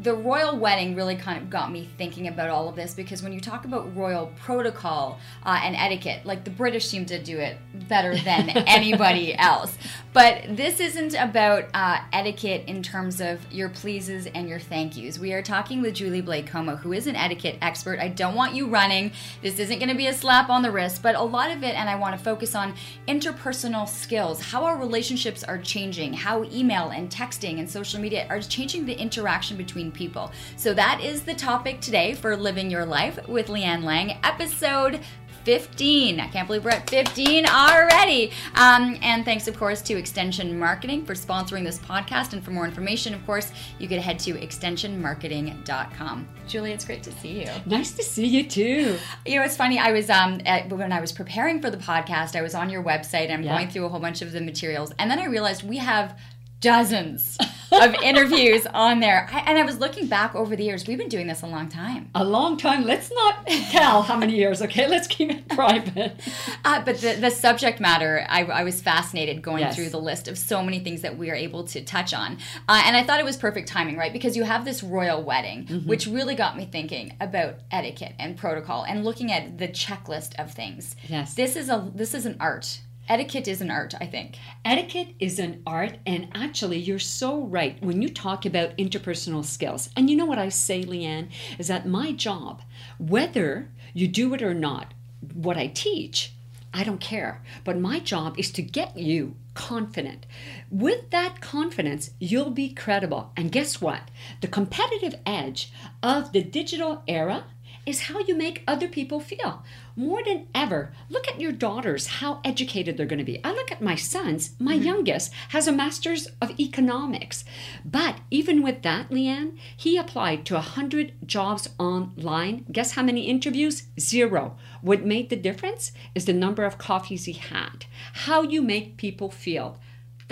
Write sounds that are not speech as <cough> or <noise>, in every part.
The royal wedding really kind of got me thinking about all of this because when you talk about royal protocol uh, and etiquette, like the British seem to do it better than <laughs> anybody else. But this isn't about uh, etiquette in terms of your pleases and your thank yous. We are talking with Julie Blais Comeau, who is an etiquette expert. I don't want you running. This isn't going to be a slap on the wrist, but a lot of it, and I want to focus on interpersonal skills, how our relationships are changing, how email and texting and social media are changing the interaction between people. So that is the topic today for Living Your Life with Leanne Lang, episode 15. I can't believe we're at 15 already. Um, and thanks, of course, to Extension Marketing for sponsoring this podcast. And for more information, of course, you could head to extensionmarketing.com. Julie, it's great to see you. Nice to see you too. You know, it's funny. I was um at, when I was preparing for the podcast, I was on your website and I'm Yeah. going through a whole bunch of the materials, and then I realized we have dozens of interviews on there. I, and I was looking back over the years. We've been doing this a long time. A long time. Let's not tell how many years, okay? Let's keep it <laughs> private. Uh, but the, the subject matter, I, I was fascinated going Yes. through the list of so many things that we are able to touch on. Uh, and I thought it was perfect timing, right? Because you have this royal wedding, Mm-hmm. which really got me thinking about etiquette and protocol and looking at the checklist of things. Yes. This is a this is an art. Etiquette is an art, I think. Etiquette is an art, and actually, you're so right when you talk about interpersonal skills. And you know what I say, Leanne, is that my job, whether you do it or not, what I teach, I don't care. But my job is to get you confident. With that confidence, you'll be credible. And guess what? The competitive edge of the digital era is how you make other people feel. More than ever, look at your daughters, how educated they're going to be. I look at my sons, my mm-hmm. youngest has a master's of economics. But even with that, Leanne, he applied to 100 jobs online. Guess how many interviews? Zero. What made the difference is the number of coffees he had. How you make people feel.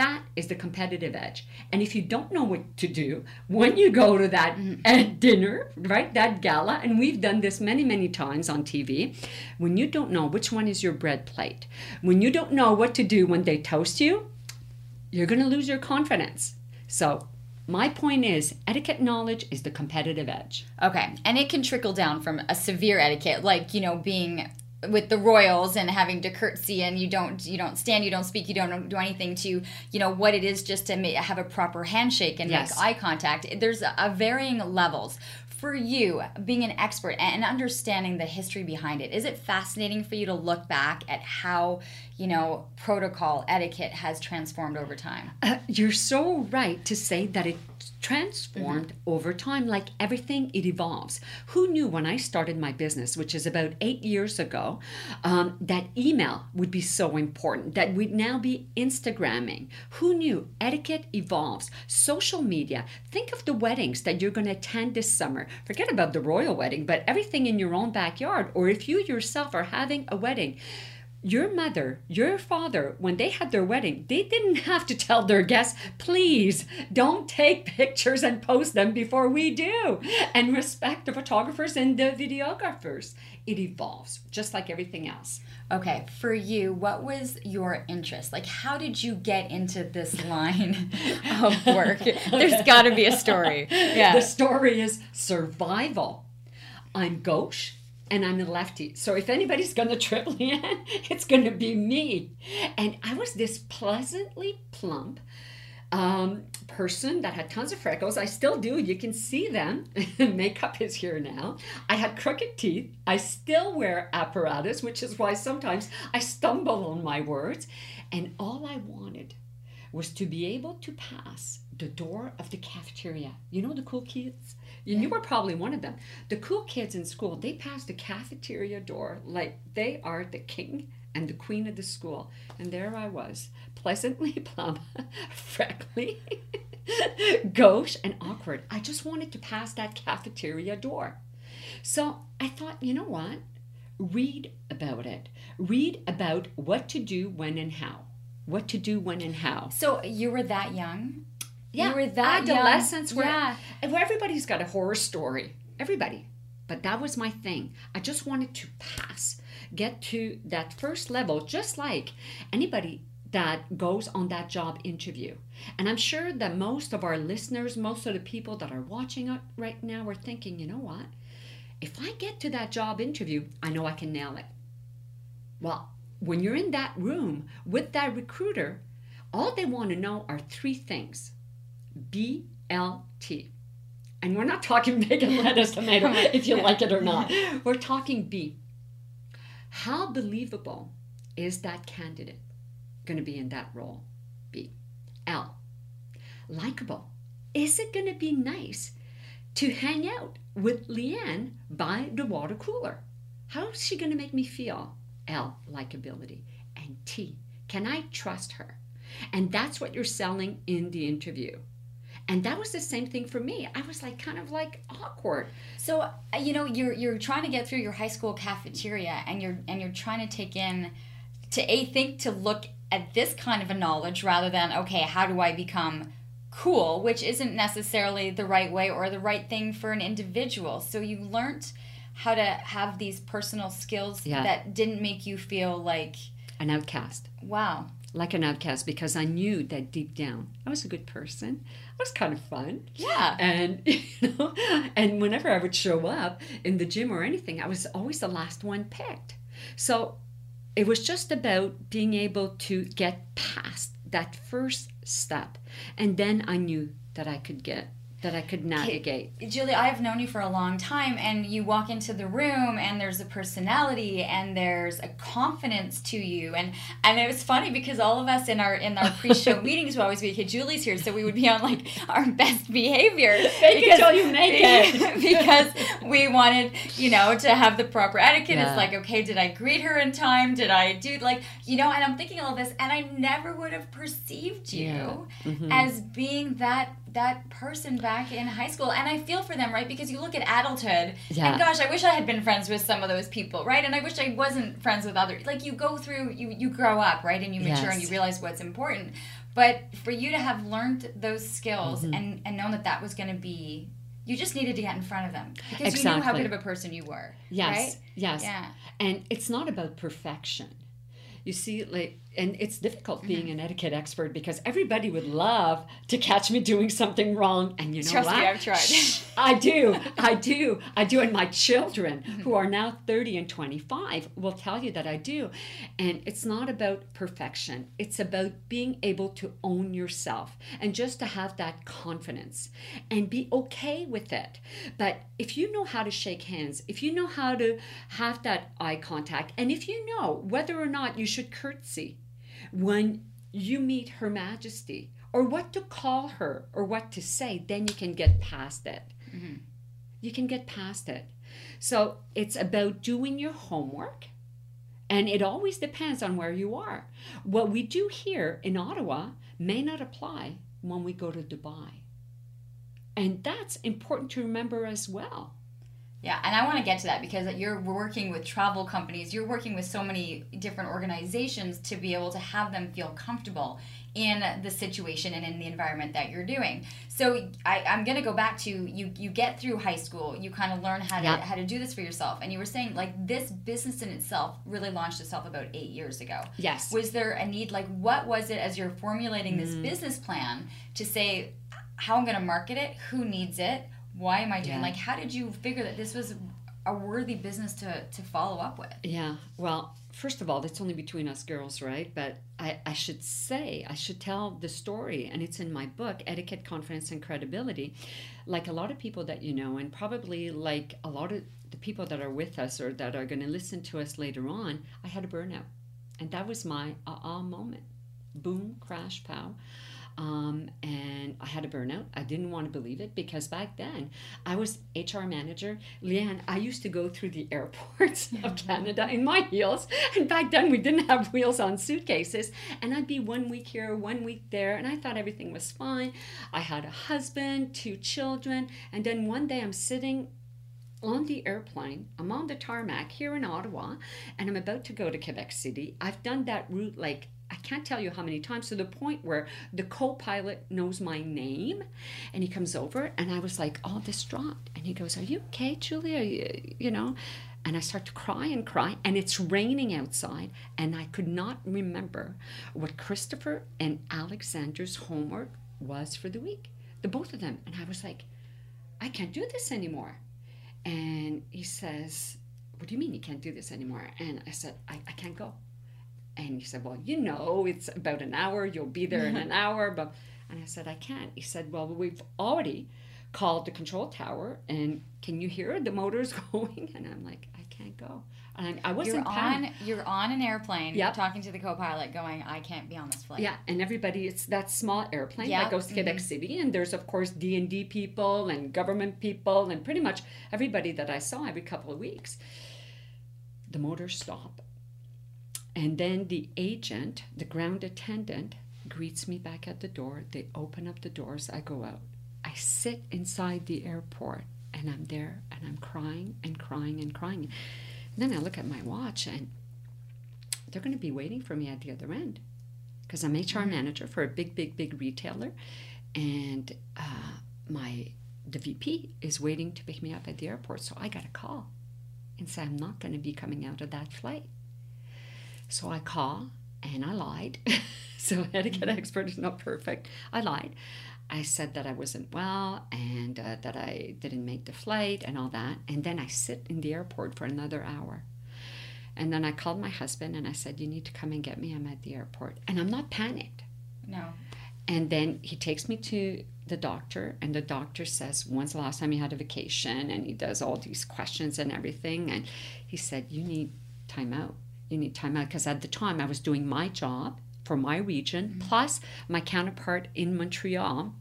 That is the competitive edge. And if you don't know what to do when you go to that <laughs> uh, dinner, right, that gala, and we've done this many, many times on TV, when you don't know which one is your bread plate, when you don't know what to do when they toast you, you're going to lose your confidence. So, my point is etiquette knowledge is the competitive edge. Okay, and it can trickle down from a severe etiquette, like you know being with the royals and having to curtsy and you don't you don't stand, you don't speak, you don't do anything to you know what it is just to ma- have a proper handshake and Yes. make eye contact. There's a, a varying levels. For you, being an expert and understanding the history behind it, is it fascinating for you to look back at how you know protocol etiquette has transformed over time? Uh, you're so right to say that it transformed over time like everything it evolves. Who knew when i started my business which is about eight years ago um, that email would be so important that we'd now be instagramming. Who knew? Etiquette evolves. Social media. Think of the weddings that you're going to attend this summer. Forget about the royal wedding but everything in your own backyard or if you yourself are having a wedding your mother, your father, when they had their wedding, they didn't <laughs> have to tell their guests, please don't take pictures and post them before we do. And respect the photographers and the videographers. It evolves just like everything else. Okay, for you, what was your interest? Like, how did you get into this line <laughs> of work? There's got to be a story. Yeah. The story is survival. I'm gauche and I'm a lefty. So if anybody's gonna <laughs> trip Leanne, it's gonna be me. And I was this pleasantly plump um, person that had tons of freckles. I still do. You can see them. <laughs> Makeup is here now. I had crooked teeth. I still wear apparatus, which is why sometimes I stumble on my words. And all I wanted was to be able to pass the door of the cafeteria. You know the cool kids? And you were probably one of them. The cool kids in school, they pass the cafeteria door like they are the king and the queen of the school. And there I was, pleasantly <laughs> plump, freckly, <laughs> gauche, and awkward. I just wanted to pass that cafeteria door. So I thought, you know what? Read about it. Read about what to do when and how. What to do when and how. So you were that young? Yeah, you were that young? adolescence where, Yeah. where everybody's got a horror story. Everybody. But that was my thing. I just wanted to pass, get to that first level, just like anybody that goes on that job interview. And I'm sure that most of our listeners, most of the people that are watching it right now are thinking, you know what? If I get to that job interview, I know I can nail it. Well, when you're in that room with that recruiter, all they want to know are three things BLT. And we're not talking <laughs> bacon, lettuce, tomato, if you like it or not. <laughs> We're talking B. How believable is that candidate going to be in that role? B. L. Likable. Is it going to be nice to hang out with Leanne by the water cooler? How is she going to make me feel? L. Likability. And T. Can I trust her? And that's what you're selling in the interview. And that was the same thing for me. I was like kind of like awkward. So uh, you know you're you're trying to get through your high school cafeteria, and you're and you're trying to take in to a think to look at this kind of a knowledge rather than okay, how do I become cool, which isn't necessarily the right way or the right thing for an individual. So you learned how to have these personal skills Yeah. that didn't make you feel like An outcast. wow. Like an outcast because I knew that deep down I was a good person. I was kind of fun. Yeah. And <laughs> you know, and whenever I would show up in the gym or anything, I was always the last one picked. So it was just about being able to get past that first step. And then I knew that I could get that I could navigate. Julie, I've known you for a long time, and you walk into the room, and there's a personality, and there's a confidence to you, and and it was funny because all of us in our in our pre-show <laughs> meetings would always be, okay, Julie's here, so we would be on like our best behavior Fake it till you make <laughs> it. <laughs> because we wanted, you know, to have the proper etiquette. Yeah. It's like, okay, did I greet her in time? Did I do like, you know? And I'm thinking all this, and I never would have perceived you Yeah. Mhm. as being that that person back in high school and i feel for them right because you look at adulthood Yeah. and gosh i wish i had been friends with some of those people right and i wish i wasn't friends with others like you go through you you grow up right and you mature and you realize what's important but for you to have learned those skills Mm-hmm. and and known that that was going to be you just needed to get in front of them because you knew how good of a person you were Yes. right Yes. yeah And it's not about perfection. You see, like, and it's difficult being Mm-hmm. an etiquette expert because everybody would love to catch me doing something wrong. And you know Trust me. I've tried. I do. I do. I do. And my children, Mm-hmm. who are now 30 and 25, will tell you that I do. And it's not about perfection, it's about being able to own yourself and just to have that confidence and be okay with it. But if you know how to shake hands, if you know how to have that eye contact, and if you know whether or not you should curtsy when you meet Her Majesty, or what to call her, or what to say, then you can get past it. Mm-hmm. You can get past it. So it's about doing your homework. And it always depends on where you are. What we do here in Ottawa may not apply when we go to Dubai. And that's important to remember as well. Yeah, and I want to get to that because you're working with travel companies, you're working with so many different organizations to be able to have them feel comfortable in the situation and in the environment that you're doing. So I, I'm going to go back to you. You get through high school, you kind of learn how to how to do this for yourself, and you were saying like this business in itself really launched itself about eight years ago. Yes. Was there a need? Like, what was it as you're formulating this Mm. business plan to say how I'm going to market it? Who needs it? Why am I doing? Yeah. Like, how did you figure that this was a worthy business to to follow up with? Yeah. Well, first of all, that's only between us girls, right? But I, I should say, I should tell the story, and it's in my book, Etiquette, Confidence, and Credibility. Like a lot of people that you know, and probably like a lot of the people that are with us or that are going to listen to us later on, I had a burnout. And that was my ah ah moment. Boom, crash, pow. Um, and I had a burnout. I didn't want to believe it because back then I was HR manager. Leanne, I used to go through the <laughs> airports of Canada in my heels. And back then we didn't have wheels on suitcases. And I'd be one week here, one week there. And I thought everything was fine. I had a husband, two children. And then one day I'm sitting on the airplane. I'm on the tarmac here in Ottawa and I'm about to go to Quebec City. I've done that route like I can't tell you how many times to the point where the co pilot knows my name and he comes over and I was like all distraught. And he goes, Are you okay, Julia? You, you know? And I start to cry and cry, and it's raining outside, and I could not remember what Christopher and Alexander's homework was for the week. The both of them. And I was like, I can't do this anymore. And he says, What do you mean you can't do this anymore? And I said, I, I can't go. And he said, Well, you know, it's about an hour. You'll be there in mm-hmm. an hour. But and I said, I can't. He said, Well, we've already called the control tower, and can you hear the motors <laughs> going? And I'm like, I can't go. And I, wasn't You're on. You're on an airplane. Yep. Talking to the co-pilot, going, "I can't be on this flight." Yeah, and everybody, it's that small airplane Yeah, that goes to Quebec mm-hmm. City, and there's of course DND people and government people and pretty much everybody that I saw every couple of weeks. The motors stop, and then the agent, the ground attendant, greets me back at the door. They open up the doors. I go out. I sit inside the airport, and I'm there, and I'm crying and crying and crying. And then I look at my watch, and they're going to be waiting for me at the other end because I'm HR manager for a big, big, big retailer, and uh, my the VP is waiting to pick me up at the airport. So I got a call and say I'm not going to be coming out of that flight. So I call and I lied. <laughs> so etiquette expert is not perfect. I lied. I said that I wasn't well and uh, that I didn't make the flight and all that. And then I sit in the airport for another hour. And then I called my husband and I said, You need to come and get me. I'm at the airport. And I'm not panicked. No. And then he takes me to the doctor, and the doctor says, When's the last time you had a vacation? And he does all these questions and everything. And he said, You need time out. You need time out. Because at the time, I was doing my job for my region, mm-hmm. plus my counterpart in Montreal.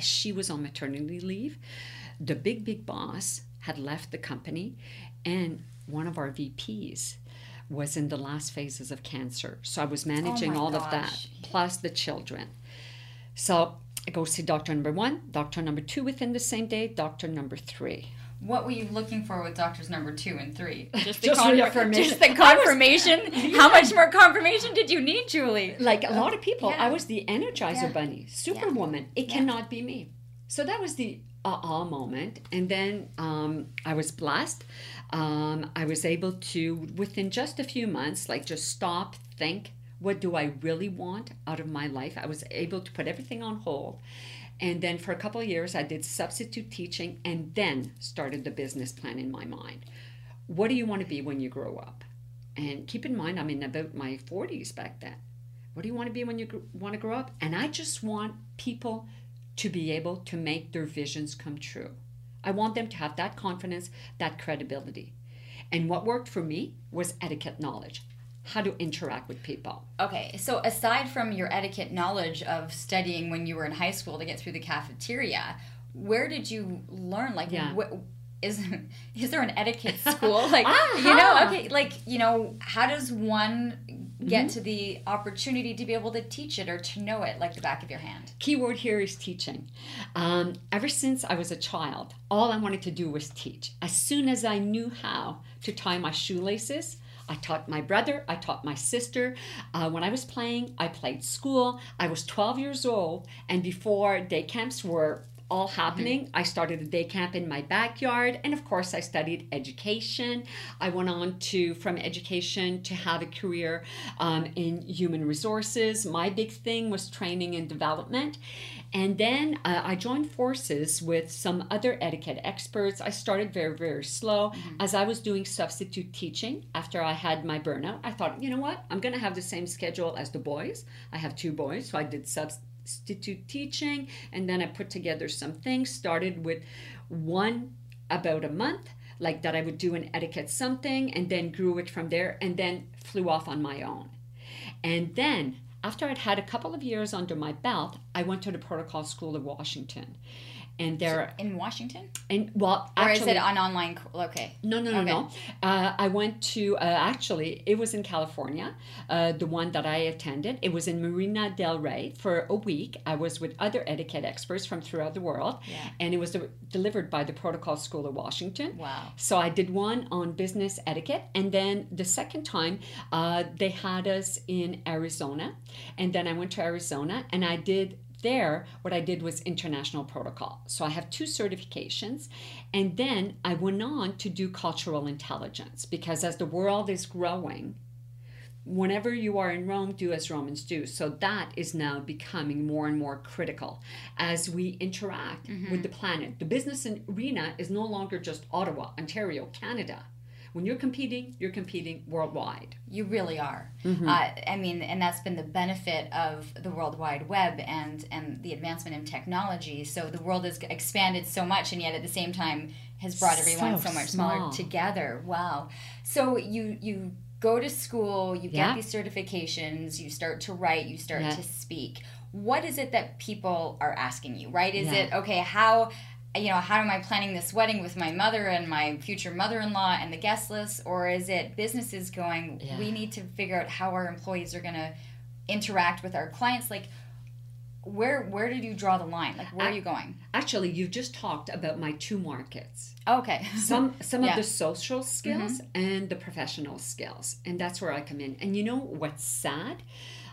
She was on maternity leave. The big, big boss had left the company, and one of our VPs was in the last phases of cancer. So I was oh managing my all of that, plus the children. So I go see doctor number one, doctor number two within the same day, doctor number three. What were you looking for with doctors number two and three? Just Just reaffirmation. Just the confirmation. <laughs> How much more confirmation did you need, Julie? Like a lot of people, Yeah. I was the energizer Yeah. bunny, superwoman. It cannot be me. So that was the ah moment. And then um, I was blessed. Um, I was able to, within just a few months, like just stop, think, what do I really want out of my life? I was able to put everything on hold. And then for a couple years, I did substitute teaching and then started the business plan in my mind. What do you want to be when you grow up? And keep in mind, I'm in about my 40s back then. What do you want to be when you want to grow up? And I just want people to be able to make their visions come true. I want them to have that confidence, that credibility. And what worked for me was etiquette knowledge, how to interact with people. Okay, so aside from your etiquette knowledge of studying when you were in high school to get through the cafeteria, where did you learn? Like, Yeah. wh- is <laughs> is there an etiquette school? <laughs> Like, Aha! you know, okay, like you know, how does one get Mm-hmm. to the opportunity to be able to teach it or to know it like the back of your hand? Keyword here is teaching. Um, ever since I was a child, all I wanted to do was teach. As soon as I knew how to tie my shoelaces, I taught my brother, I taught my sister. Uh, when I was playing, I played school. I was 12 years old, and before day camps were all happening, I started a day camp in my backyard, and of course, I studied education. I went on to, from education, to have a career um, in human resources. My big thing was training and development. And then uh, I joined forces with some other etiquette experts. I started very, very slow. As I was doing substitute teaching after I had my burnout, I thought, you know what? I'm going to have the same schedule as the boys. I have two boys, so I did substitute teaching. And then I put together some things, started with one about a month, like that I would do an etiquette something, and then grew it from there, and then flew off on my own. And then after I'd had a couple of years under my belt, I went to the Protocol School of Washington. And there, in Washington, and well, or actually, is it an online? Okay. no, no, no, Okay. no. Uh, I went to uh, actually it was in California, uh, the one that I attended. It was in Marina Del Rey for a week. I was with other etiquette experts from throughout the world, Yeah. and it was de- delivered by the Protocol School of Washington. Wow. So I did one on business etiquette, and then the second time uh, they had us in Arizona, and then I went to Arizona and I did there what I did was international protocol. So I have two certifications, and then I went on to do cultural intelligence because as the world is growing. Whenever you are in Rome, do as Romans do. So that is now becoming more and more critical as we interact with mm-hmm. the planet. The business arena is no longer just Ottawa, Ontario, Canada. When you're competing, you're competing worldwide. You really are. Mm-hmm. Uh, I mean, and that's been the benefit of the World Wide Web and and the advancement in technology. So the world has expanded so much, and yet at the same time has brought everyone so, So much small. smaller together. Wow. So you you go to school, you Yeah. get these certifications, you start to write, you start Yeah. to speak. What is it that people are asking you? Right? Is Yeah. it okay? How you know, how am I planning this wedding with my mother and my future mother in law and the guest list? Or is it businesses going, Yeah. we need to figure out how our employees are going to interact with our clients? Like, where where did you draw the line? Like, where are you going? Actually, you just talked about my two markets. Okay. <laughs> some some Yeah. of the social skills and the professional skills and that's where i come in and you know what's sad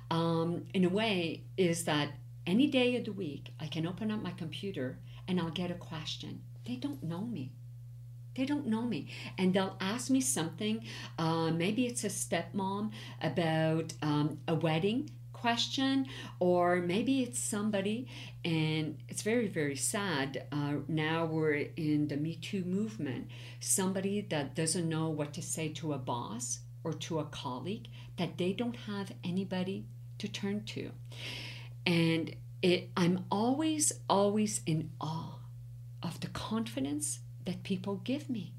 um, in a way is that any day of the week i can open up my computer and i'll get a question. They don't know me. They don't know me. And they'll ask me something uh, maybe it's a stepmom about um, a wedding question or maybe it's somebody and it's very very sad. Uh, now we're in the me too movement. Somebody that doesn't know what to say to a boss or to a colleague that they don't have anybody to turn to. And it, i'm always always in awe of the confidence that people give me.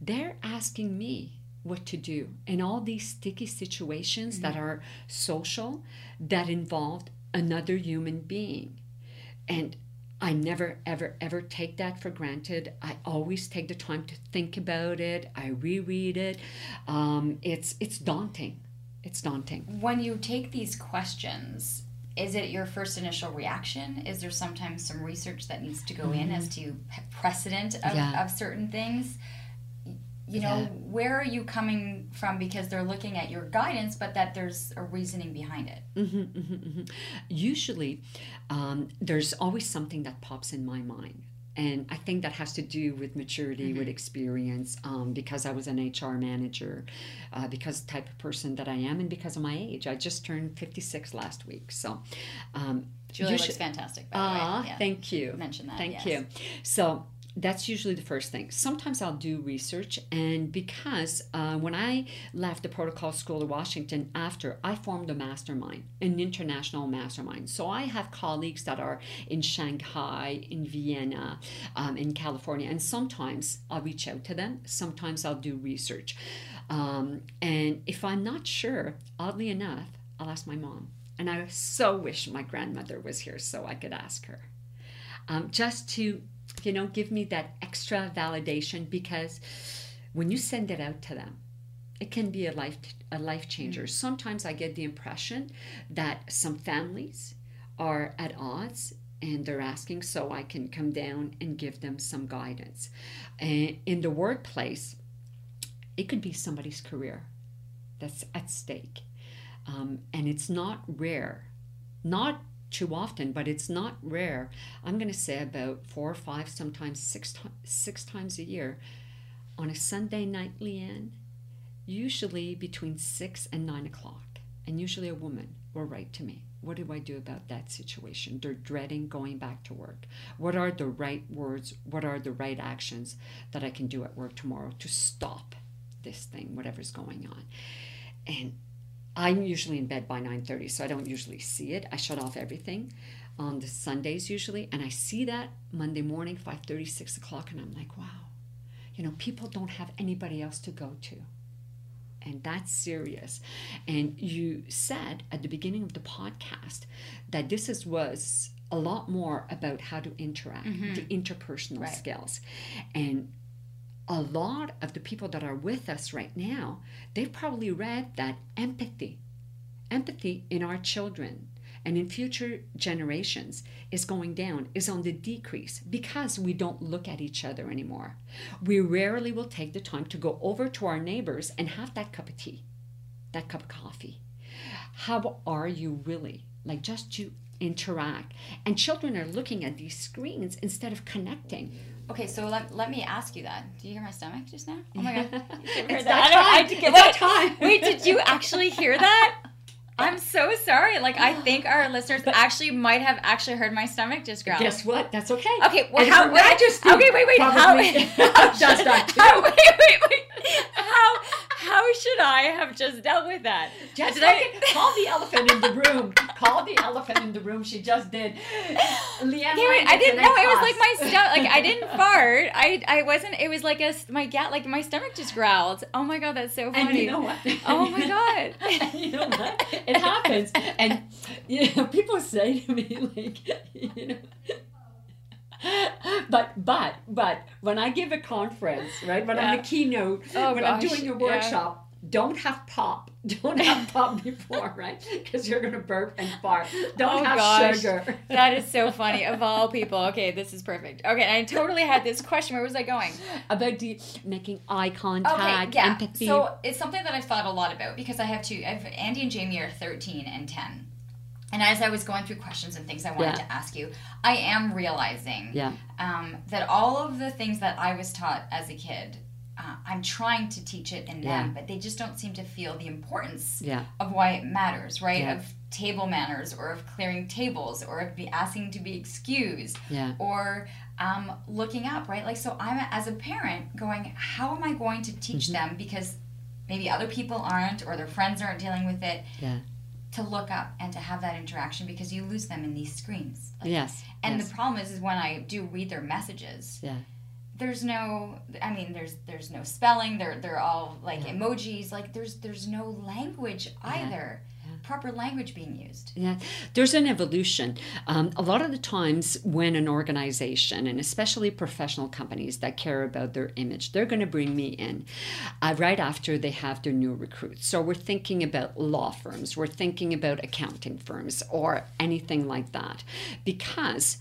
They're asking me what to do in all these sticky situations that are social, that involved another human being. And I never, ever, ever take that for granted. I always take the time to think about it. I reread it. Um, it's it's daunting. It's daunting. when you take these questions, is it your first initial reaction? Is there sometimes some research that needs to go in as to precedent of, Mm-hmm. Yeah. of certain things? You know, Yeah. where are you coming from because they're looking at your guidance, but that there's a reasoning behind it? usually um, there's always something that pops in my mind and i think that has to do with maturity with experience um, because i was an hr manager uh, because the type of person that i am and because of my age i just turned 56 last week so um, Julia you looks should- fantastic, by the Ah, way. Yeah. thank you. Mention that, Thank yes. you. So that's usually the first thing. Sometimes I'll do research, and because uh, when I left the Protocol School of Washington after, I formed a mastermind, an international mastermind. So I have colleagues that are in Shanghai, in Vienna, um, in California, and sometimes I'll reach out to them. Sometimes I'll do research. Um, and if I'm not sure, oddly enough, I'll ask my mom. And I so wish my grandmother was here so I could ask her. Um, just to, you know, give me that extra validation because when you send it out to them, it can be a life a life changer. Sometimes I get the impression that some families are at odds and they're asking so I can come down and give them some guidance. And in the workplace, it could be somebody's career that's at stake. Um, and it's not rare, not too often, but it's not rare. I'm going to say about four or five, sometimes six, six times a year. On a Sunday night, Leanne, usually between six and nine o'clock, and usually a woman will write to me. What do I do about that situation? They're dreading going back to work. What are the right words? What are the right actions that I can do at work tomorrow to stop this thing, whatever's going on? And I'm usually in bed by 9:30, so I don't usually see it. I shut off everything on the Sundays usually, and I see that Monday morning, 5:30, 6 o'clock, and I'm like, wow, you know, people don't have anybody else to go to. and that's serious. And you said at the beginning of the podcast that this is, was a lot more about how to interact, mm-hmm. the interpersonal Right. skills. And a lot of the people that are with us right now, they've probably read that empathy, empathy in our children and in future generations is going down, is on the decrease because we don't look at each other anymore. We rarely will take the time to go over to our neighbors and have that cup of tea, that cup of coffee. How are you really? Like just to interact. And children are looking at these screens instead of connecting. Okay, so let, let me ask you that. Do you hear my stomach just now? Oh my god. <laughs> It's I that don't- I- time. It's wait, that time. Wait, did you actually hear that? <laughs> I'm so sorry. Like I think our listeners actually might have actually heard my stomach just growl. Guess what? That's okay. Okay, well, And how? Her wait, Majesty okay, wait, wait. How? probably how <laughs> does should- that too. how- wait, wait, wait. How? How should I have just dealt with that? Just Did like I- call the elephant in the room. Call the elephant in the room. She just did. Leanne, I didn't know. It was like my stomach. Like I didn't <laughs> fart. I I wasn't. It was like a my gut. Like my stomach just growled. Oh my god, that's so funny. And you know what? Oh my god. <laughs> You know what? It happens. And you know, people say to me like, <laughs> you know. <laughs> But but but when I give a conference, right? When I'm a keynote, Oh, when I'm doing a yeah. workshop, don't have pop. <laughs> Don't have pop before, right? Because you're gonna burp and fart. Don't Oh, have gosh. sugar. <laughs> That is so funny. Of all people, okay, this is perfect. Okay, I totally had this question. Where was I going? About the making eye contact, Okay, yeah. empathy. So it's something that I've thought a lot about because I have two. I have Andy and Jamie are 13 and 10. And as I was going through questions and things I wanted Yeah. to ask you, I am realizing yeah, um, that all of the things that I was taught as a kid, uh, I'm trying to teach it in them, but they just don't seem to feel the importance yeah, of why it matters, right? Yeah. Of table manners or of clearing tables or of be asking to be excused yeah, or um, looking up, right? Like, so I'm as a parent going, how am I going to teach Mm-hmm. them because maybe other people aren't or their friends aren't dealing with it yeah. To look up and to have that interaction because you lose them in these screens. Like, Yes. And yes. the problem is, is when I do read their messages, Yeah. there's no, I mean, there's there's no spelling. They're they're all like Yeah. emojis. Like there's there's no language either, Yeah. Proper language being used. Yeah, there's an evolution. Um, a lot of the times, when an organization, and especially professional companies that care about their image, they're going to bring me in uh, right after they have their new recruits. So we're thinking about law firms, we're thinking about accounting firms, or anything like that, because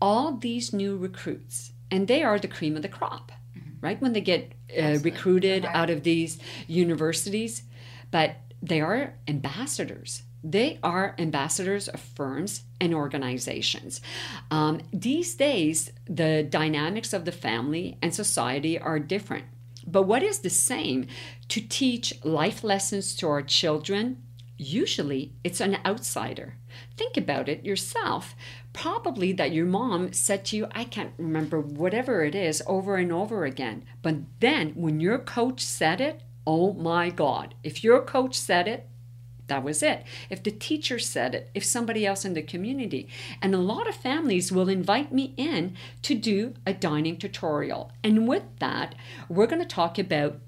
all these new recruits, and they are the cream of the crop, right? When they get uh, recruited out of these universities, but they are ambassadors. They are ambassadors of firms and organizations. Um, these days, the dynamics of the family and society are different. But what is the same? To teach life lessons to our children, usually it's an outsider. Think about it yourself. Probably that your mom said to you, I can't remember whatever it is, over and over again. But then when your coach said it, oh my God, if your coach said it, that was it. If the teacher said it, if somebody else in the community. And a lot of families will invite me in to do a dining tutorial. And with that, we're going to talk about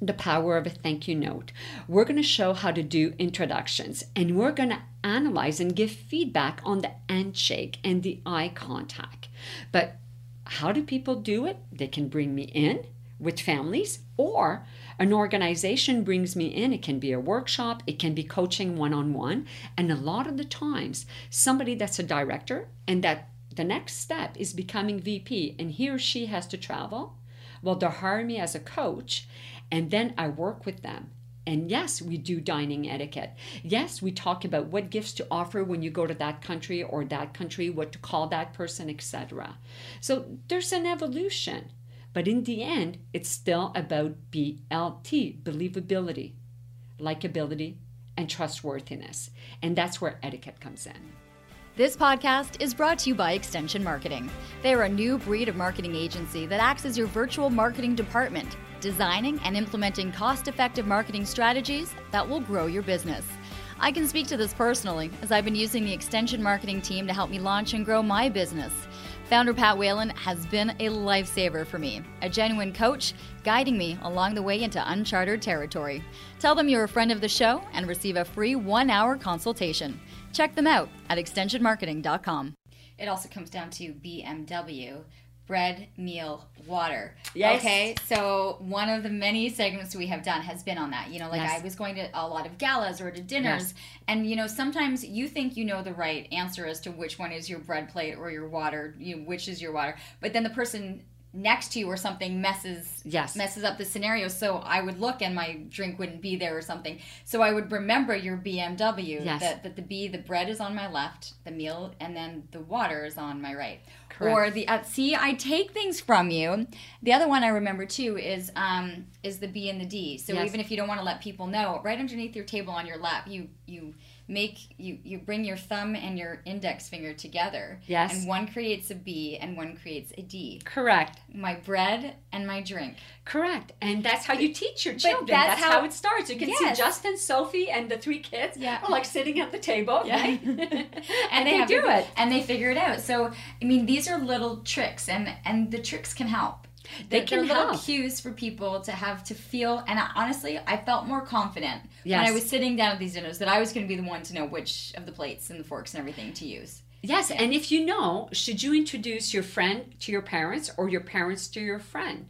the power of a thank you note. We're going to show how to do introductions and we're going to analyze and give feedback on the handshake and the eye contact. But how do people do it? They can bring me in with families or an organization brings me in. It can be a workshop, it can be coaching one on one. And a lot of the times, somebody that's a director and that the next step is becoming VP and he or she has to travel, well, they'll hire me as a coach and then I work with them. And yes, we do dining etiquette. Yes, we talk about what gifts to offer when you go to that country or that country, what to call that person, etc. So there's an evolution. But in the end, it's still about BLT, believability, likability, and trustworthiness. And that's where etiquette comes in. This podcast is brought to you by Extension Marketing. They are a new breed of marketing agency that acts as your virtual marketing department, designing and implementing cost effective marketing strategies that will grow your business. I can speak to this personally, as I've been using the Extension Marketing team to help me launch and grow my business. Founder Pat Whalen has been a lifesaver for me, a genuine coach guiding me along the way into uncharted territory. Tell them you're a friend of the show and receive a free one hour consultation. Check them out at extensionmarketing.com. It also comes down to BMW bread, meal, water. Yes. Okay, so one of the many segments we have done has been on that. You know, like Yes. I was going to a lot of galas or to dinners, Yes. and you know, sometimes you think you know the right answer as to which one is your bread plate or your water, you know, which is your water, but then the person next to you or something messes Yes. messes up the scenario so i would look and my drink wouldn't be there or something so i would remember your bmw Yes. that, that the b the bread is on my left the meal and then the water is on my right Correct. or the uh, see i take things from you the other one i remember too is um is the b and the d so Yes. even if you don't want to let people know right underneath your table on your lap you you make you you bring your thumb and your index finger together Yes. and one creates a b and one creates a d Correct. my bread and my drink Correct. And that's how you teach your children. that's That's, how- how, it starts. You can Yes. see Justin, Sophie, and the three kids Yeah. are <laughs> like sitting at the table, Yeah. <laughs> right? and, they, have do it. and they figure it out so i mean these are little tricks and and the tricks can help They can they're little help. cues for people to have to feel and I, honestly i felt more confident when i was sitting down at these dinners that i was going to be the one to know which of the plates and the forks and everything to use Yes, and if you know, should you introduce your friend to your parents or your parents to your friend?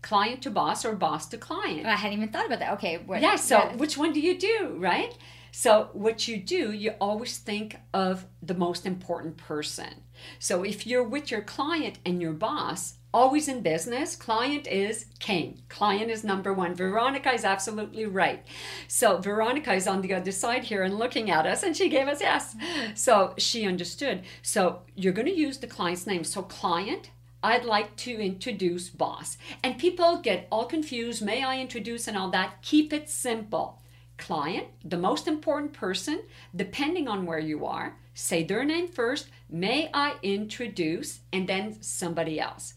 Client to boss or boss to client? i hadn't even thought about that okay what, Yeah, so yeah. which one do you do, right? So, what you do, you always think of the most important person. So, if you're with your client and your boss, always in business, client is king. Client is number one. Veronica is absolutely right. So, Veronica is on the other side here and looking at us, and she gave us yes. So, she understood. So, you're going to use the client's name. So, client, I'd like to introduce boss. And people get all confused. May I introduce and all that? Keep it simple. Client, the most important person, depending on where you are, say their name first. May I introduce? And then somebody else.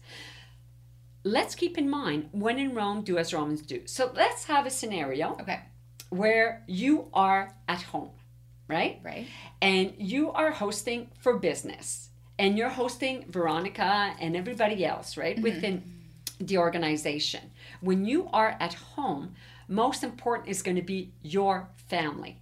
Let's keep in mind when in Rome, do as Romans do. So let's have a scenario okay where you are at home, right? right and you are hosting for business and you're hosting veronica and everybody else right mm-hmm. within the organization when you are at home most important is going to be your family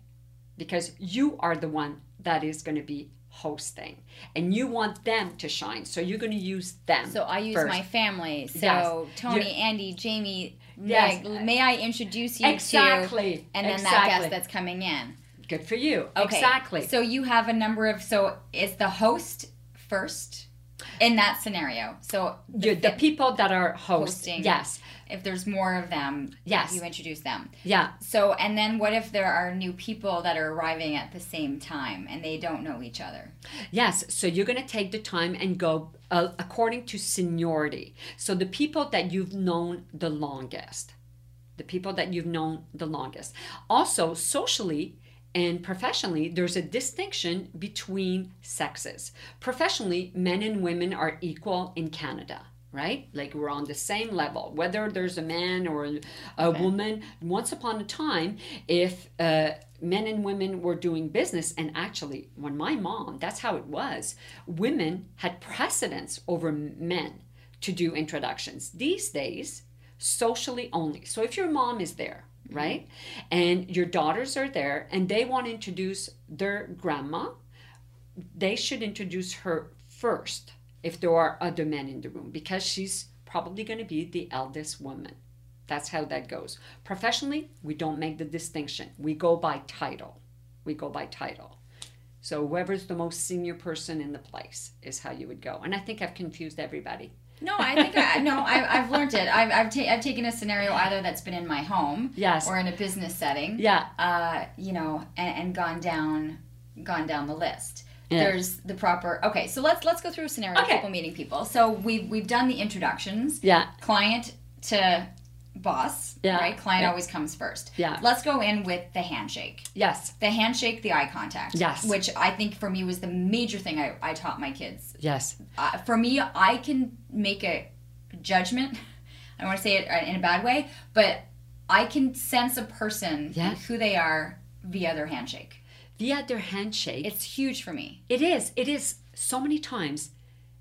because you are the one that is going to be hosting and you want them to shine so you're going to use them so i use first. my family so Yes. tony You're- andy jamie Yes. Meg, may i introduce you Exactly. to and then that Exactly. guest that's coming in good for you Okay. exactly So you have a number of so is the host first in that scenario. So You- the people that are host hosting. yes if there's more of them, Yes. you introduce them. yeah So and then what if there are new people that are arriving at the same time and they don't know each other? Yes, so you're going to take the time and go uh, according to seniority. So the people that you've known the longest, the people that you've known the longest. Also, socially and professionally, there's a distinction between sexes. Professionally, men and women are equal in Canada. Right? Like we're on the same level. Whether there's a man or a Okay. woman, once upon a time, if uh, men and women were doing business, and actually, when my mom, that's how it was, women had precedence over men to do introductions. These days, socially only. So if your mom is there, Mm-hmm. right, and your daughters are there, and they want to introduce their grandma, they should introduce her first if there are other men in the room because she's probably going to be the eldest woman. That's how that goes. Professionally, we don't make the distinction. We go by title. We go by title. So whoever's the most senior person in the place is how you would go. And I think I've confused everybody. No, I think I no, I, I've learned it. I've I've, ta- I've taken a scenario either that's been in my home, Yes. or in a business setting, Yeah. uh, you know, and, and gone down gone down the list. Yeah. There's the proper okay. So let's let's go through a scenario. of Okay. People meeting people. So we've we've done the introductions. Yeah. Client to boss. Yeah. Right. Client Yeah. always comes first. Yeah. Let's go in with the handshake. Yes. The handshake, the eye contact. Yes. Which I think for me was the major thing I, I taught my kids Yes. uh, for me, I can make a judgment. I don't want to say it uh, in a bad way, but I can sense a person Yeah. who they are via their handshake. Via their handshake. It's huge for me. It is. It is so many times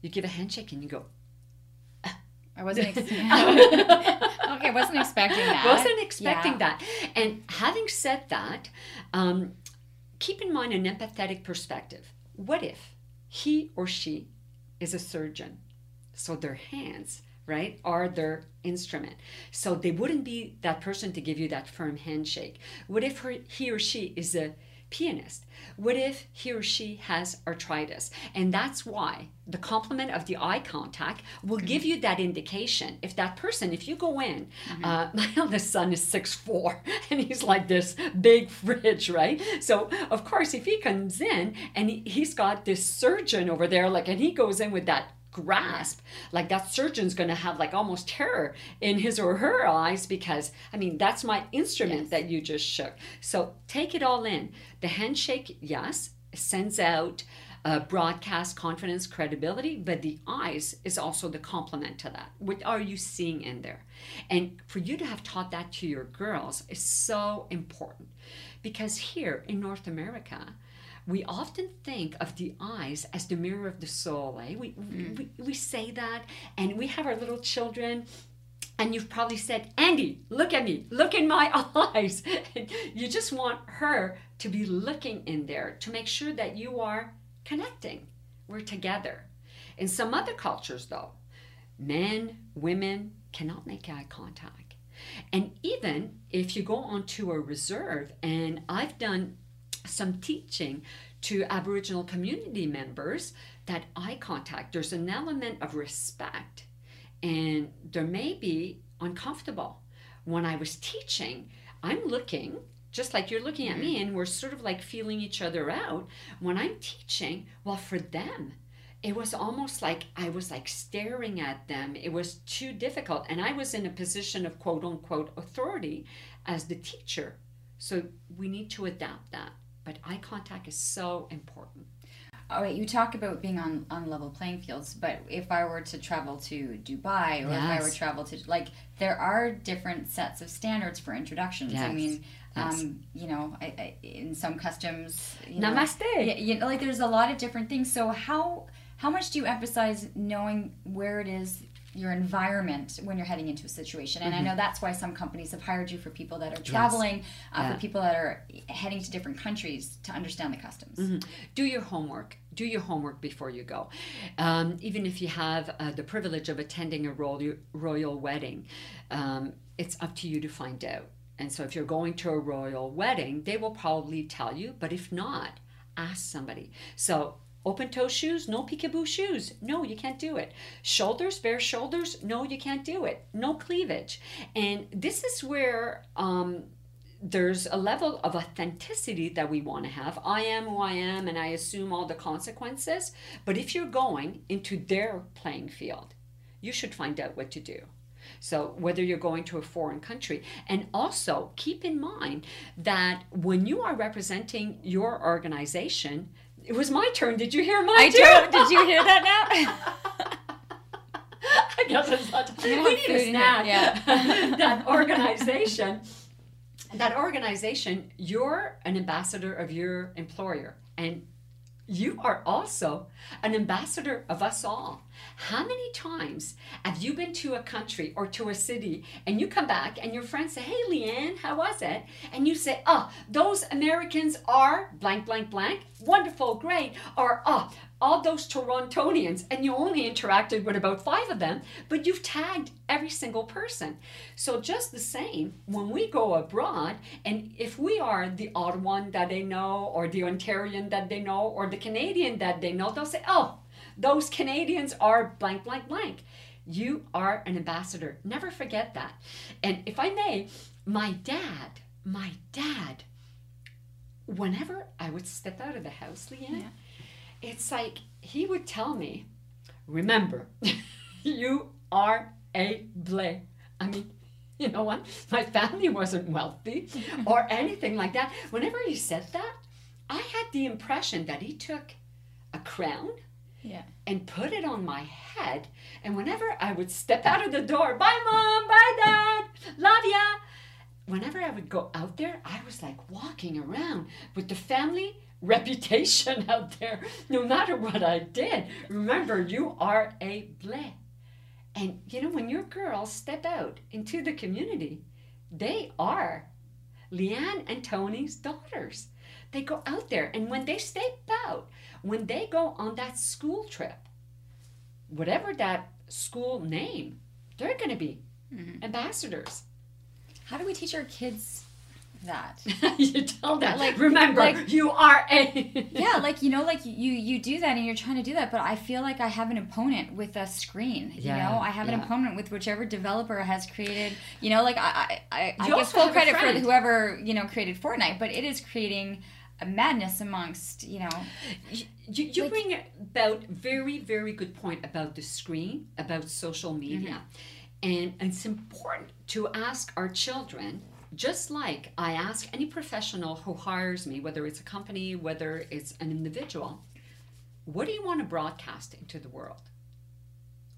You give a handshake and you go, I wasn't. Ex- <laughs> <laughs> okay, wasn't expecting that. Wasn't expecting Yeah. that. And having said that, um, keep in mind an empathetic perspective. What if he or she is a surgeon? So their hands, right, are their instrument. So they wouldn't be that person to give you that firm handshake. What if her, he or she is a pianist? What if he or she has arthritis? And that's why the complement of the eye contact will give you that indication. If that person, if you go in, uh, <laughs> my eldest son is six four, <laughs> and he's like this big fridge, right? So of course, if he comes in and he, he's got this surgeon over there, like, and he goes in with that grasp like that surgeon's going to have like almost terror in his or her eyes because i mean that's my instrument Yes. that you just shook. So take it all in. The handshake yes sends out uh, broadcast confidence credibility but the eyes is also the complement to that. What are you seeing in there? And for you to have taught that to your girls is so important because here in north america we often think of the eyes as the mirror of the soul eh? we, we, we say that and we have our little children and you've probably said andy look at me look in my <laughs> eyes. You just want her to be looking in there to make sure that you are connecting. We're together. In some other cultures though men women cannot make eye contact. And even if you go onto a reserve and i've done some teaching to Aboriginal community members that eye contact, there's an element of respect, and there may be uncomfortable. When I was teaching, I'm looking just like you're looking at me, mm-hmm. and we're sort of like feeling each other out. When I'm teaching, well, for them, it was almost like I was like staring at them. It was too difficult. And I was in a position of quote unquote authority as the teacher. So we need to adapt that. But eye contact is so important. All right, you talk about being on on level playing fields, but if I were to travel to Dubai or if I were to travel to like there are different sets of standards for introductions. I mean, yes. um, you know, I, I, in some customs, you know, Namaste. yeah, you know, like there's a lot of different things. So how how much do you emphasize knowing where it is your environment when you're heading into a situation? And I know that's why some companies have hired you for people that are traveling, uh, Yeah. for people that are heading to different countries to understand the customs. do your homework. Do your homework before you go. Um, even if you have uh, the privilege of attending a royal, royal wedding um, it's up to you to find out. And so if you're going to a royal wedding they will probably tell you but if not ask somebody. So open toe shoes no peekaboo shoes no you can't do it shoulders bare shoulders no you can't do it no cleavage and this is where um, there's a level of authenticity that we want to have. I am who I am, and I assume all the consequences. But if you're going into their playing field, you should find out what to do. So, whether you're going to a foreign country, and also keep in mind that when you are representing your organization, it was my turn. Did you hear my I turn? Did you hear that now? <laughs> I guess it's not. We need food a snack. yeah. <laughs> that organization, that organization, you're an ambassador of your employer, and you are also an ambassador of us all. How many times have you been to a country or to a city and you come back and your friends say, Hey, Leanne, how was it? And you say, Oh, those Americans are blank, blank, blank. Wonderful, great. Or, Oh, all those Torontonians, and you only interacted with about five of them, but you've tagged every single person. So, just the same, when we go abroad, and if we are the odd one that they know, or the Ontarian that they know, or the Canadian that they know, they'll say, Oh, those Canadians are blank, blank, blank. You are an ambassador. Never forget that. And if I may, my dad, my dad, whenever I would step out of the house, Leanne, it's like he would tell me, remember, <laughs> you are a Blais. I mean, <laughs> you know what? My family wasn't wealthy <laughs> or anything like that. Whenever he said that, I had the impression that he took a crown Yeah. and put it on my head. And whenever I would step out of the door, bye mom, bye dad, love ya. Whenever I would go out there, I was like walking around with the family reputation <laughs> out there no matter what I did. Remember, you are a Blais. And you know, when your girls step out into the community, they are Leanne and Tony's daughters. They go out there, and when they step out, when they go on that school trip, whatever that school name, they're going to be mm-hmm. ambassadors. How do we teach our kids that? <laughs> you tell them, Like- remember, like- you are a. <laughs> yeah, like you know, like you you do that and you're trying to do that, but I feel like I have an opponent with a screen. Yeah, You know, I have an opponent with whichever developer has created. You know, like I I, I, I You give full credit for whoever you know created Fortnite, but it is creating a madness amongst you know. You, you Like- bring about very very good point about the screen about social media mm-hmm. and it's important to ask our children just like i ask any professional who hires me whether it's a company whether it's an individual what do you want to broadcast into the world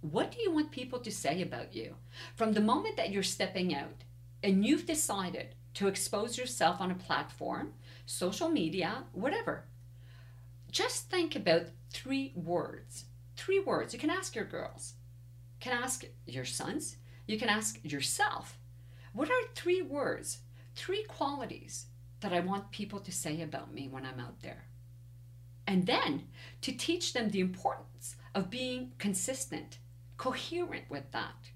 what do you want people to say about you from the moment that you're stepping out and you've decided to expose yourself on a platform social media whatever just think about three words. Three words. You can ask your girls. You can ask your sons. You can ask yourself. What are three words, three qualities that I want people to say about me when I'm out there? And then to teach them the importance of being consistent, coherent with that.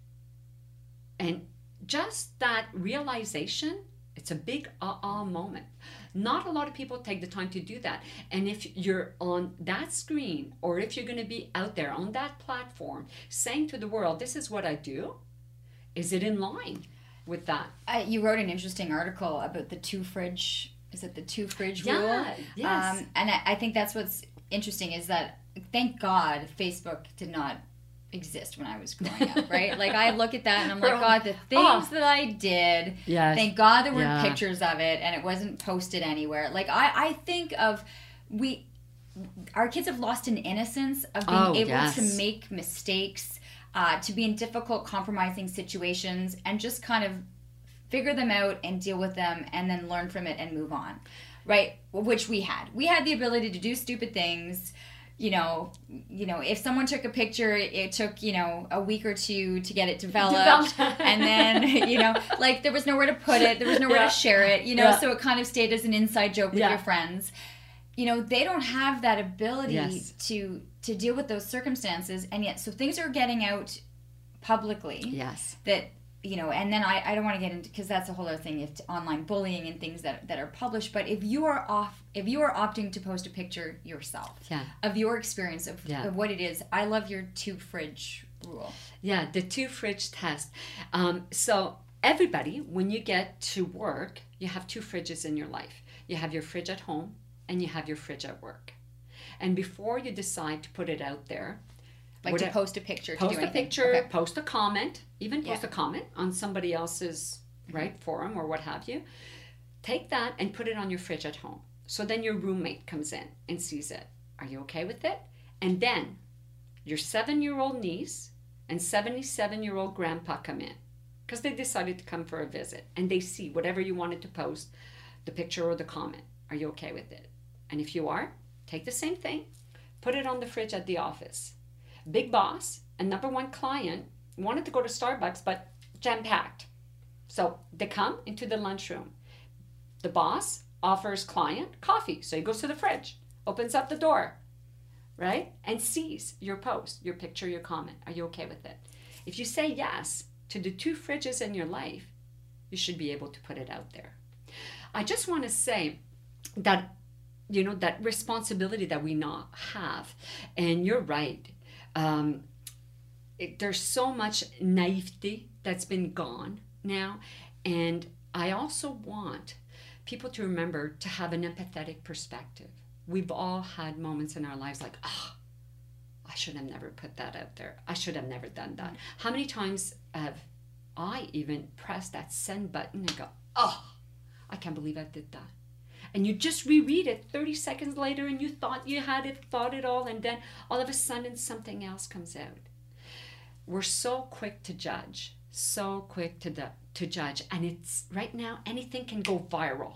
And just that realization, it's a big ah ah moment. Not a lot of people take the time to do that. And if you're on that screen or if you're going to be out there on that platform saying to the world, this is what I do, is it in line with that? Uh, you wrote an interesting article about the two fridge. Is it the two fridge Yeah, rule? yes. Um, and I, I think that's what's interesting is that thank God Facebook did not exist when I was growing up, <laughs> right? Like I look at that and I'm like, God, the Oh. things that I did. Yes. Thank God there weren't Yeah. pictures of it and it wasn't posted anywhere. Like I, I think of we our kids have lost an innocence of being Oh, able yes. to make mistakes, uh, to be in difficult, compromising situations, and just kind of figure them out and deal with them, and then learn from it and move on, right? Which we had. We had the ability to do stupid things. You know, you know, if someone took a picture, it took you know a week or two to get it developed, <laughs> and then you know, like there was nowhere to put it, there was nowhere Yeah. to share it. You know, Yeah. so it kind of stayed as an inside joke with Yeah. your friends you know they don't have that ability Yes. to to deal with those circumstances and yet so things are getting out publicly Yes. that you know and then i, I don't want to get into because that's a whole other thing if online bullying and things that, that are published but if you are off if you are opting to post a picture yourself Yeah. of your experience of, Yeah. of what it is i love your two fridge rule Yeah, the two fridge test. Um, so everybody, when you get to work, you have two fridges in your life. You have your fridge at home and you have your fridge at work. And before you decide to put it out there, like to I- post a picture to post do a picture, Okay. post a comment, even post Yeah. a comment on somebody else's mm-hmm. right forum or what have you. Take that and put it on your fridge at home. So then your roommate comes in and sees it. Are you okay with it? And then your seven-year-old niece and 77-year-old grandpa come in because they decided to come for a visit and they see whatever you wanted to post, the picture or the comment. Are you okay with it? And if you are, take the same thing, put it on the fridge at the office big boss and number one client wanted to go to Starbucks, but jam packed. So they come into the lunchroom. The boss offers client coffee. So he goes to the fridge, opens up the door, right? And sees your post, your picture, your comment. Are you okay with it? If you say yes to the two fridges in your life, you should be able to put it out there. I just want to say that you know that responsibility that we not have. And you're right. Um, it, there's so much naivety that's been gone now. And i also want people to remember to have an empathetic perspective. We've all had moments in our lives like ah i should have never put that out there. I should have never done that. How many times have i even pressed that send button and go oh i can't believe i did that and you just reread it 30 seconds later and you thought you had it thought it all and then all of a sudden something else comes out we're so quick to judge so quick to, du- to judge and it's right now anything can go viral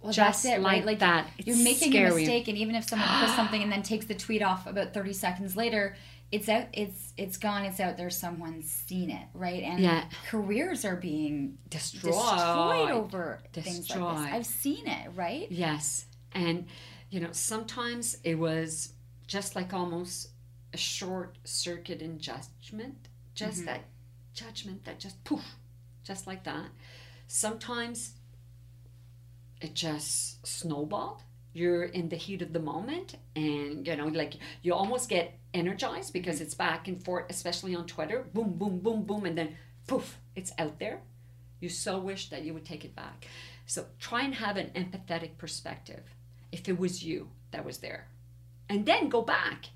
Well, just that's it, like right? Like that. you're It's making scary. a mistake, and even if someone puts something and then takes the tweet off about 30 seconds later, it's out. It's it's gone. It's out there. Someone's seen it, right? And Yeah. careers are being Destroyed. destroyed over things like this. I've seen it, right? Yes. And, you know, sometimes it was just like almost a short circuit in judgment, just mm-hmm. that judgment that just poof, just like that. Sometimes it just snowballed. You're in the heat of the moment, and you know, like you almost get energized because it's back and forth, especially on Twitter. Boom, boom, boom, boom, and then poof, it's out there. You so wish that you would take it back. So try and have an empathetic perspective if it was you that was there. And then go back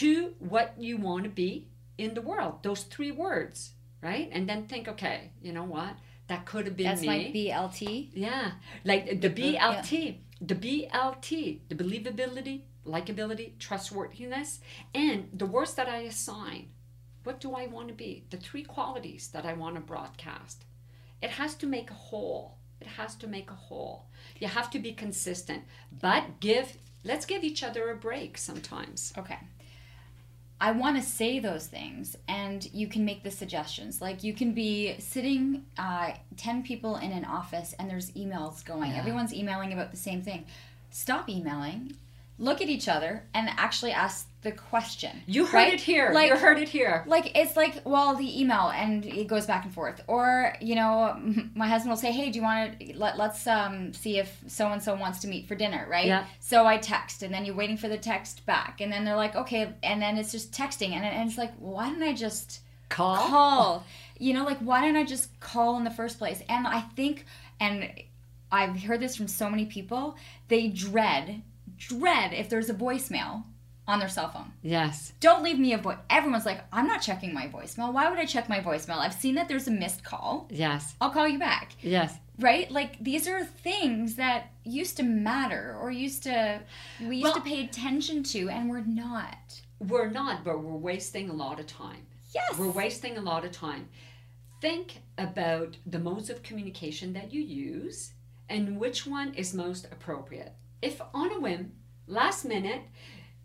to what you want to be in the world, those three words, right? And then think, okay, you know what? That could have been That's me. my BLT. Yeah, like the BLT, the BLT, the believability, likability, trustworthiness, and the words that I assign. What do I want to be? The three qualities that I want to broadcast. It has to make a whole. It has to make a whole. You have to be consistent, but give. Let's give each other a break sometimes. Okay. I want to say those things, and you can make the suggestions. Like you can be sitting, uh, ten people in an office, and there's emails going. Everyone's emailing about the same thing. Stop emailing. Look at each other and actually ask the question. You heard right? it here. Like, you heard it here. like it's like well the email and it goes back and forth or you know <laughs> my husband will say hey do you want to let, let's um see if so and so wants to meet for dinner right Yeah. so i text and then you're waiting for the text back and then they're like okay and then it's just texting and, and it's like why don't i just Call. call <laughs> you know like why don't i just call in the first place and i think and i've heard this from so many people they dread dread if there's a voicemail on their cell phone Yes. don't leave me a voice. Everyone's like, I'm not checking my voicemail. Why would I check my voicemail? I've seen that there's a missed call. Yes. I'll call you back. Yes. Right? Like these are things that used to matter or used to we used to pay attention to and we're not. We're not, but we're wasting a lot of time. Yes. We're wasting a lot of time. Think about the modes of communication that you use and which one is most appropriate. If on a whim, last minute,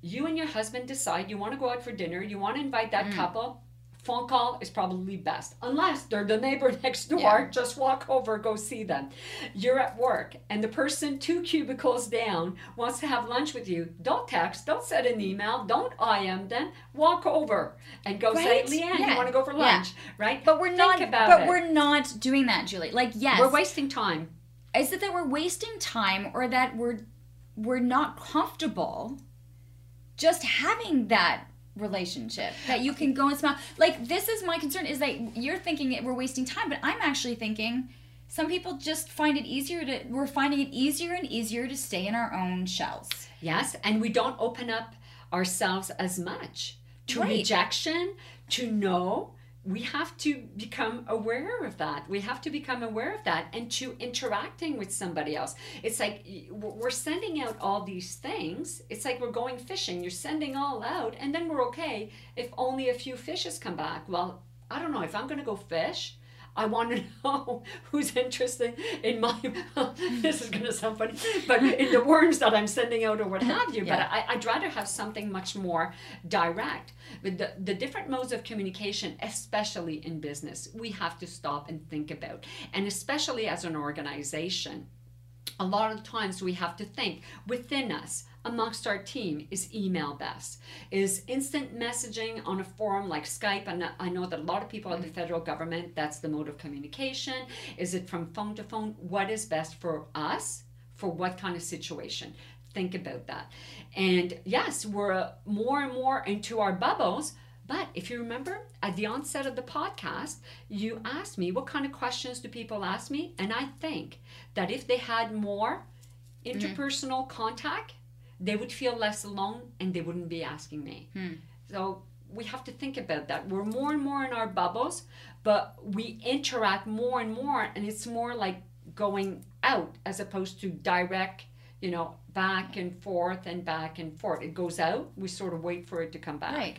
you and your husband decide you want to go out for dinner, you want to invite that mm. couple, phone call is probably best. Unless they're the neighbor <laughs> next door, Yeah. just walk over, go see them. You're at work and the person two cubicles down wants to have lunch with you. Don't text, don't send an email, don't IM them. Walk over and go Right? say, Leanne, Yeah. you want to go for Yeah. lunch, right? But we're Think not about but it. we're not doing that, Julie. Like yes. We're wasting time. is it that we're wasting time or that we're we're not comfortable just having that relationship that you can go and smile like this is my concern is that you're thinking it, we're wasting time but i'm actually thinking some people just find it easier to we're finding it easier and easier to stay in our own shells Yes, and we don't open up ourselves as much to Right. rejection, to no. We have to become aware of that. We have to become aware of that and to interacting with somebody else. It's like we're sending out all these things. It's like we're going fishing. You're sending all out, and then we're okay if only a few fishes come back. Well, I don't know. If I'm going to go fish, I want to know <laughs> who's interested in my. <laughs> this is going to sound funny, but in the worms that I'm sending out or what uh-huh. have you. Yeah. But I, I'd rather have something much more direct. But the, the different modes of communication, especially in business, we have to stop and think about. And especially as an organization, a lot of times we have to think within us amongst our team is email best is instant messaging on a forum like skype. And i know that a lot of people in the mm-hmm. federal government that's the mode of communication. Is it from phone to phone? What is best for us for what kind of situation? Think about that. And yes we're more and more into our bubbles but if you remember at the onset of the podcast, you asked me what kind of questions do people ask me? And I think that if they had more mm-hmm. interpersonal contact, they would feel less alone and they wouldn't be asking me. Hmm. So we have to think about that. We're more and more in our bubbles, but we interact more and more, and it's more like going out as opposed to direct, you know, back and forth and back and forth. It goes out, we sort of wait for it to come back. right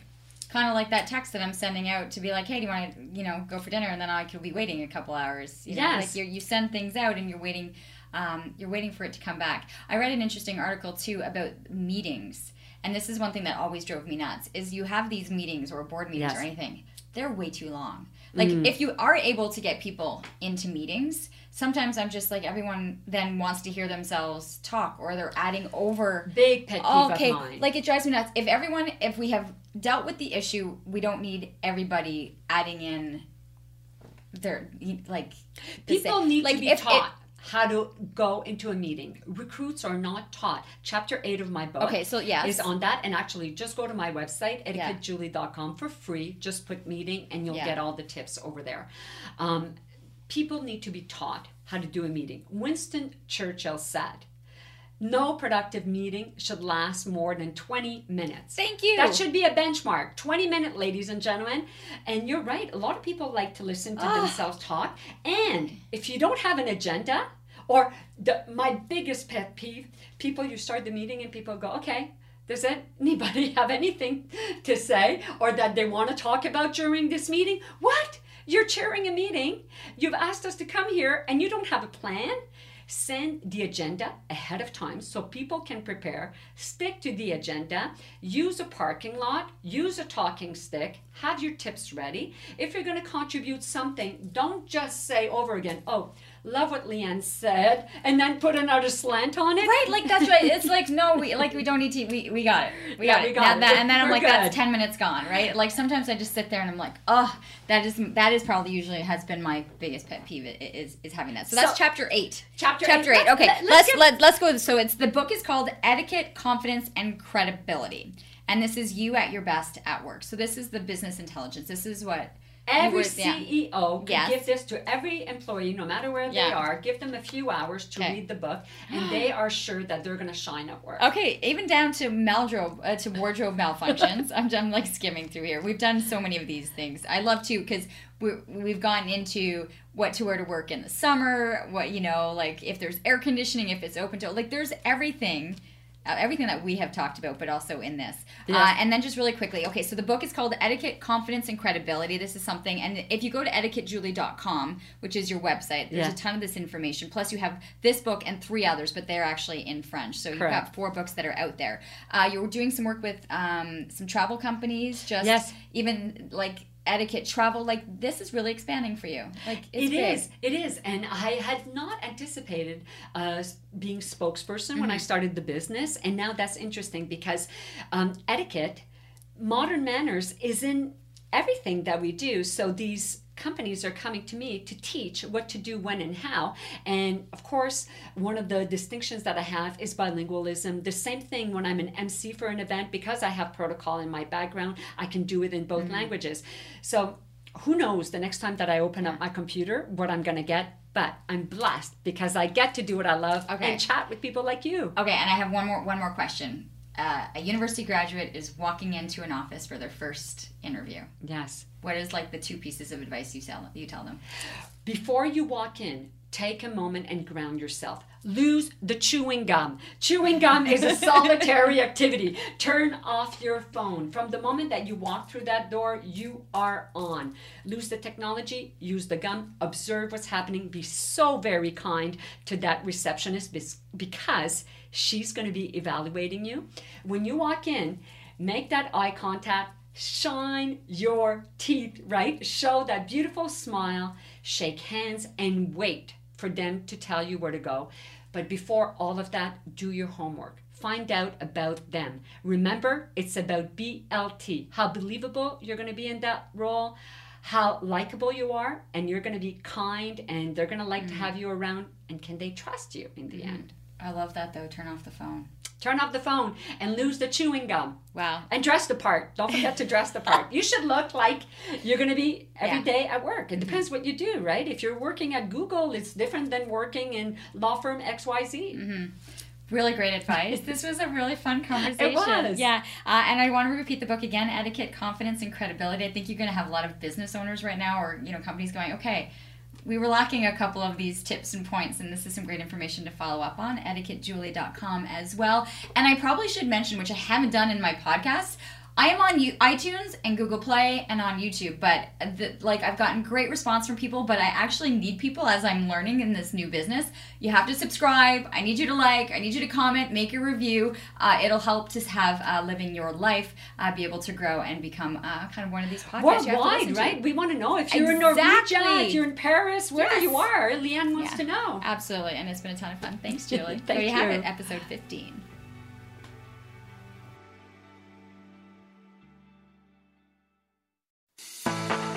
kind of like that text that i'm sending out to be like hey do you want to you know go for dinner and then i could be waiting a couple hours you know Yes. like you send things out and you're waiting um, you're waiting for it to come back. I read an interesting article too about meetings, and this is one thing that always drove me nuts: is you have these meetings or board meetings Yes. or anything, they're way too long. Like if you are able to get people into meetings, sometimes I'm just like everyone then wants to hear themselves talk, or they're adding over Big pet peeve okay, of mine. like it drives me nuts. If everyone, if we have dealt with the issue, we don't need everybody adding in their like People need like to be if taught how to go into a meeting. Recruits are not taught. Chapter 8 of my book Okay, so yes. is on that. And actually, just go to my website, etiquettejulie.com, for free. Just put meeting and you'll Yeah. get all the tips over there. Um, people need to be taught how to do a meeting. Winston Churchill said, no productive meeting should last more than 20 minutes. Thank you. That should be a benchmark. 20 minute, ladies and gentlemen. And you're right. A lot of people like to listen to Ah. themselves talk. And if you don't have an agenda, or the, my biggest pet peeve, people, you start the meeting and people go, okay, does anybody <laughs> have anything to say or that they want to talk about during this meeting? What? You're chairing a meeting. You've asked us to come here and you don't have a plan? Send the agenda ahead of time so people can prepare. Stick to the agenda. Use a parking lot. Use a talking stick. Have your tips ready. If you're going to contribute something, don't just say over again, oh, love what Leanne said, and then put another slant on it. Right, like that's right. It's like no, we like we don't need to. We, we got it. We Yeah, got we it. got That- it. that- and then I'm like, that's ten minutes gone. Right. Like sometimes I just sit there and I'm like, oh, that is that is probably usually has been my biggest pet peeve is is having that. So that's So- chapter eight. Chapter chapter eight. eight. Okay, Let- let's let's get- let, let's go. So it's the book is called Etiquette, Confidence, and Credibility, and this is you at your best at work. So this is the business intelligence. This is what Every would- yeah. CEO can Yes. give this to every employee, no matter where they are. Give them a few hours to Okay. read the book, and <gasps> they are sure that they're going to shine at work. Okay, even down to wardrobe uh, to wardrobe malfunctions. <laughs> I'm, I'm like skimming through here. We've done so many of these things. I love to because we've gone into what to wear to work in the summer. What you know, like if there's air conditioning, if it's open to like there's everything. Uh, everything that we have talked about, but also in this. Uh, and then just really quickly, okay, so the book is called Etiquette, Confidence, and Credibility. This is something, and if you go to etiquettejulie.com, which is your website, there's Yeah. a ton of this information. Plus, you have this book and three others, but they're actually in French. So you've got four books that are out there. Uh, you're doing some work with um, some travel companies, just Yes. even like etiquette travel. Like this is really expanding for you. Like it's It is. It is. And I had not anticipated uh, being spokesperson when I Mm-hmm. started the business. And now that's interesting because um, etiquette, modern manners, is in everything that we do. So these companies are coming to me to teach what to do when and how and of course one of the distinctions that i have is bilingualism the same thing when i'm an mc for an event because i have protocol in my background i can do it in both Mm-hmm. languages so who knows the next time that I open up my computer what I'm going to get. But I'm blessed because I get to do what I love Okay. and chat with people like you. Okay, and I have one more one more question. Uh, a university graduate is walking into an office for their first interview. Yes. What is like the two pieces of advice you tell you tell them? Before you walk in, take a moment and ground yourself. Lose the chewing gum. Chewing gum is a solitary <laughs> activity. Turn off your phone. From the moment that you walk through that door, you are on. Lose the technology, use the gum, observe what's happening, be so very kind to that receptionist because she's going to be evaluating you. When you walk in, make that eye contact, shine your teeth, right? Show that beautiful smile, shake hands, and wait for them to tell you where to go. But before all of that, do your homework. Find out about them. Remember, it's about BLT how believable you're going to be in that role, how likable you are, and you're going to be kind, and they're going to like to mm-hmm. have you around, and can they trust you in the mm-hmm. end? I love that though. Turn off the phone. Turn off the phone and lose the chewing gum. Wow. And dress the part. Don't forget to dress the part. <laughs> You should look like you're going to be every Yeah. day at work. It depends what you do, right? If you're working at Google, it's different than working in law firm XYZ. Really great advice. this was a really fun conversation. <laughs> It was. Yeah. Uh, and I want to repeat the book again Etiquette, Confidence, and Credibility. I think you're going to have a lot of business owners right now or, you know, companies going, okay, we were lacking a couple of these tips and points, and this is some great information to follow up on. Etiquettejulie.com as well. And I probably should mention, which I haven't done in my podcast, I am on U- iTunes and Google Play and on YouTube, but the, like I've gotten great response from people. But I actually need people as I'm learning in this new business. You have to subscribe. I need you to like. I need you to comment. Make a review. Uh, it'll help to have uh, living your life uh, be able to grow and become uh, kind of one of these podcasts. you Worldwide, right? We want to know if you're Exactly. in Norwegia, if you're in Paris, wherever Yes. you are. Leanne wants Yeah. to know. Absolutely, and it's been a ton of fun. Thanks, <laughs> Julie. Thank there you, have it, episode 15.